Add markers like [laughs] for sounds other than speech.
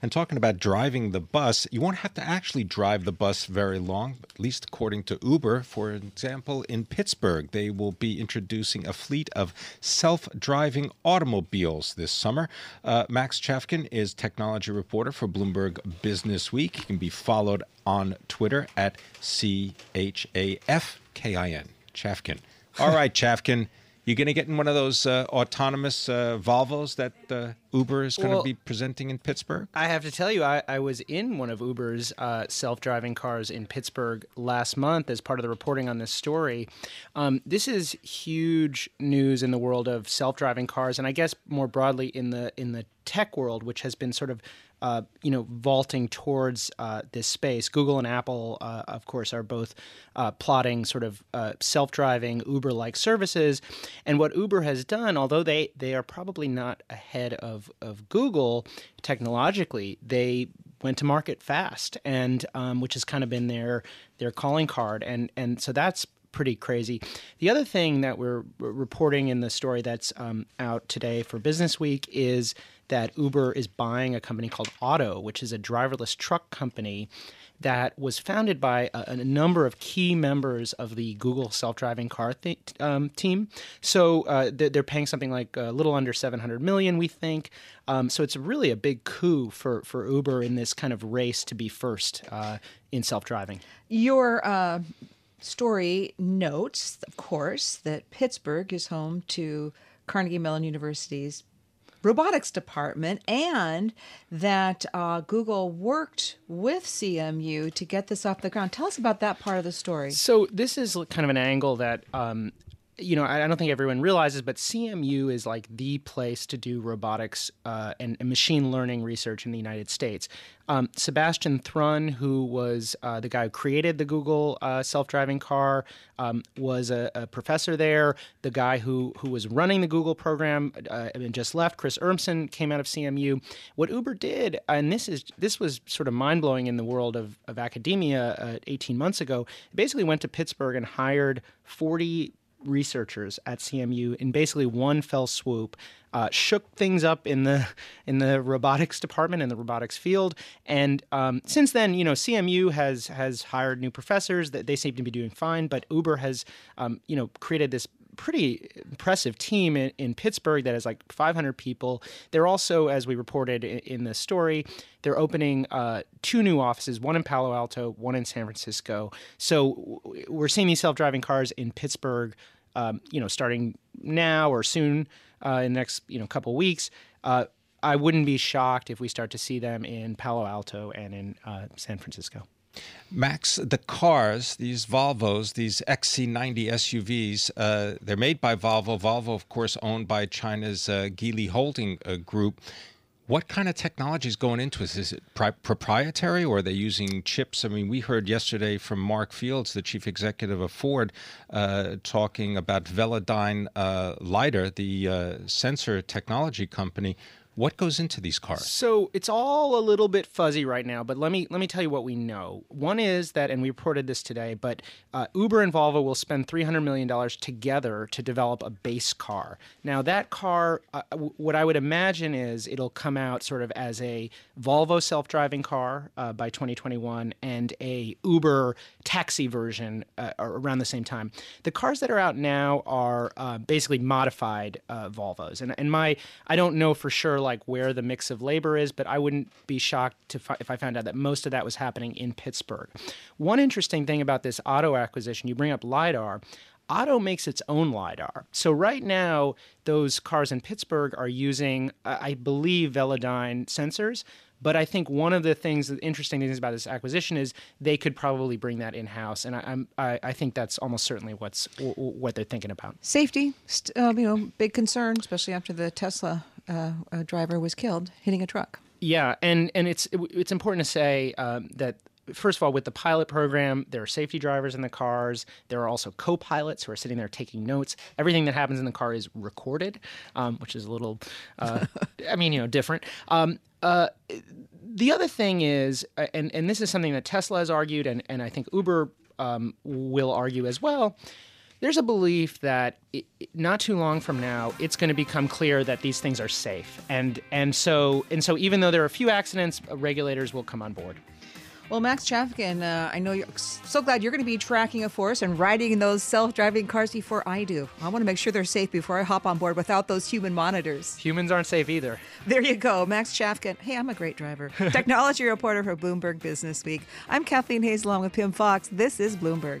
And talking about driving the bus, you won't have to actually drive the bus very long, at least according to Uber. For example, in Pittsburgh, they will be introducing a fleet of self driving automobiles this summer. Uh, Max Chafkin is technology reporter for Bloomberg Business Week. He can be followed on Twitter at C H A F K I N. Chafkin. All right, [laughs] Chafkin. You going to get in one of those uh, autonomous uh, Volvos that uh, Uber is going to Well, be presenting in Pittsburgh? I have to tell you, I, I was in one of Uber's uh, self driving cars in Pittsburgh last month as part of the reporting on this story. Um, this is huge news in the world of self driving cars, and I guess more broadly in the in the tech world, which has been sort of uh, you know vaulting towards uh, this space. Google and Apple, uh, of course, are both uh, plotting sort of uh, self-driving Uber-like services. And what Uber has done, although they they are probably not ahead of of Google technologically, they went to market fast, and um, which has kind of been their their calling card. And and so that's pretty crazy. The other thing that we're reporting in the story that's um, out today for Business Week is that Uber is buying a company called Otto, which is a driverless truck company that was founded by a, a number of key members of the Google self-driving car th- um, team. So uh, they're, paying something like a little under 700 million, we think. Um, so it's really a big coup for for Uber in this kind of race to be first uh, in self-driving. Your uh, story notes, of course, that Pittsburgh is home to Carnegie Mellon University's robotics department and that uh, Google worked with CMU to get this off the ground. Tell us about that part of the story. So this is kind of an angle that um, you know I don't think everyone realizes, but CMU is like the place to do robotics uh, and, and machine learning research in the United States. Um, Sebastian Thrun, who was uh, the guy who created the Google uh, self-driving car, um, was a, a professor there. The guy who who was running the Google program uh, and just left, Chris Urmson, came out of CMU. What Uber did, and this is this was sort of mind blowing in the world of of academia uh, 18 months ago. Basically, went to Pittsburgh and hired 40 researchers at CMU in basically one fell swoop, uh, shook things up in the in the robotics department in the robotics field, and um, since then, you know, CMU has has hired new professors that they seem to be doing fine, but Uber has, um, you know, created this pretty impressive team in, in Pittsburgh that has like 500 people. They're also, as we reported in, in the story, they're opening uh, two new offices, one in Palo Alto, one in San Francisco. So we're seeing these self-driving cars in Pittsburgh, um, you know, starting now or soon uh, in the next you know couple weeks. Uh, I wouldn't be shocked if we start to see them in Palo Alto and in uh, San Francisco. Max, the cars, these Volvos, these XC90 SUVs, uh, they're made by Volvo. Volvo, of course, owned by China's uh, Geely Holding uh, Group. What kind of technology is going into this? Is it pri- proprietary or are they using chips? I mean, we heard yesterday from Mark Fields, the chief executive of Ford, uh, talking about Velodyne uh, LiDAR, the uh, sensor technology company. What goes into these cars? So it's all a little bit fuzzy right now, but let me let me tell you what we know. One is that, and we reported this today, but uh, Uber and Volvo will spend three hundred million dollars together to develop a base car. Now that car, uh, w- what I would imagine is it'll come out sort of as a Volvo self-driving car uh, by 2021 and a Uber taxi version uh, around the same time. The cars that are out now are uh, basically modified uh, Volvos, and and my I don't know for sure like where the mix of labor is, but I wouldn't be shocked to fi- if I found out that most of that was happening in Pittsburgh. One interesting thing about this Otto acquisition, you bring up lidar. Otto makes its own LiDAR. So, right now, those cars in Pittsburgh are using, I believe, Velodyne sensors. But I think one of the things, the interesting things about this acquisition is they could probably bring that in house, and I, I, I think that's almost certainly what's what they're thinking about. Safety, uh, you know, big concern, especially after the Tesla uh, uh, driver was killed hitting a truck. Yeah, and and it's it's important to say um, that first of all, with the pilot program, there are safety drivers in the cars. There are also co-pilots who are sitting there taking notes. Everything that happens in the car is recorded, um, which is a little, uh, [laughs] I mean, you know, different. Um, uh, the other thing is, uh, and and this is something that Tesla has argued, and and I think Uber um, will argue as well. There's a belief that it, not too long from now, it's going to become clear that these things are safe, and and so and so even though there are a few accidents, regulators will come on board. Well, Max Chafkin, uh, I know you're so glad you're going to be tracking a force and riding in those self-driving cars before I do. I want to make sure they're safe before I hop on board without those human monitors. Humans aren't safe either. There you go, Max Chafkin. Hey, I'm a great driver. [laughs] Technology reporter for Bloomberg Business Week. I'm Kathleen Hays along with Pimm Fox. This is Bloomberg.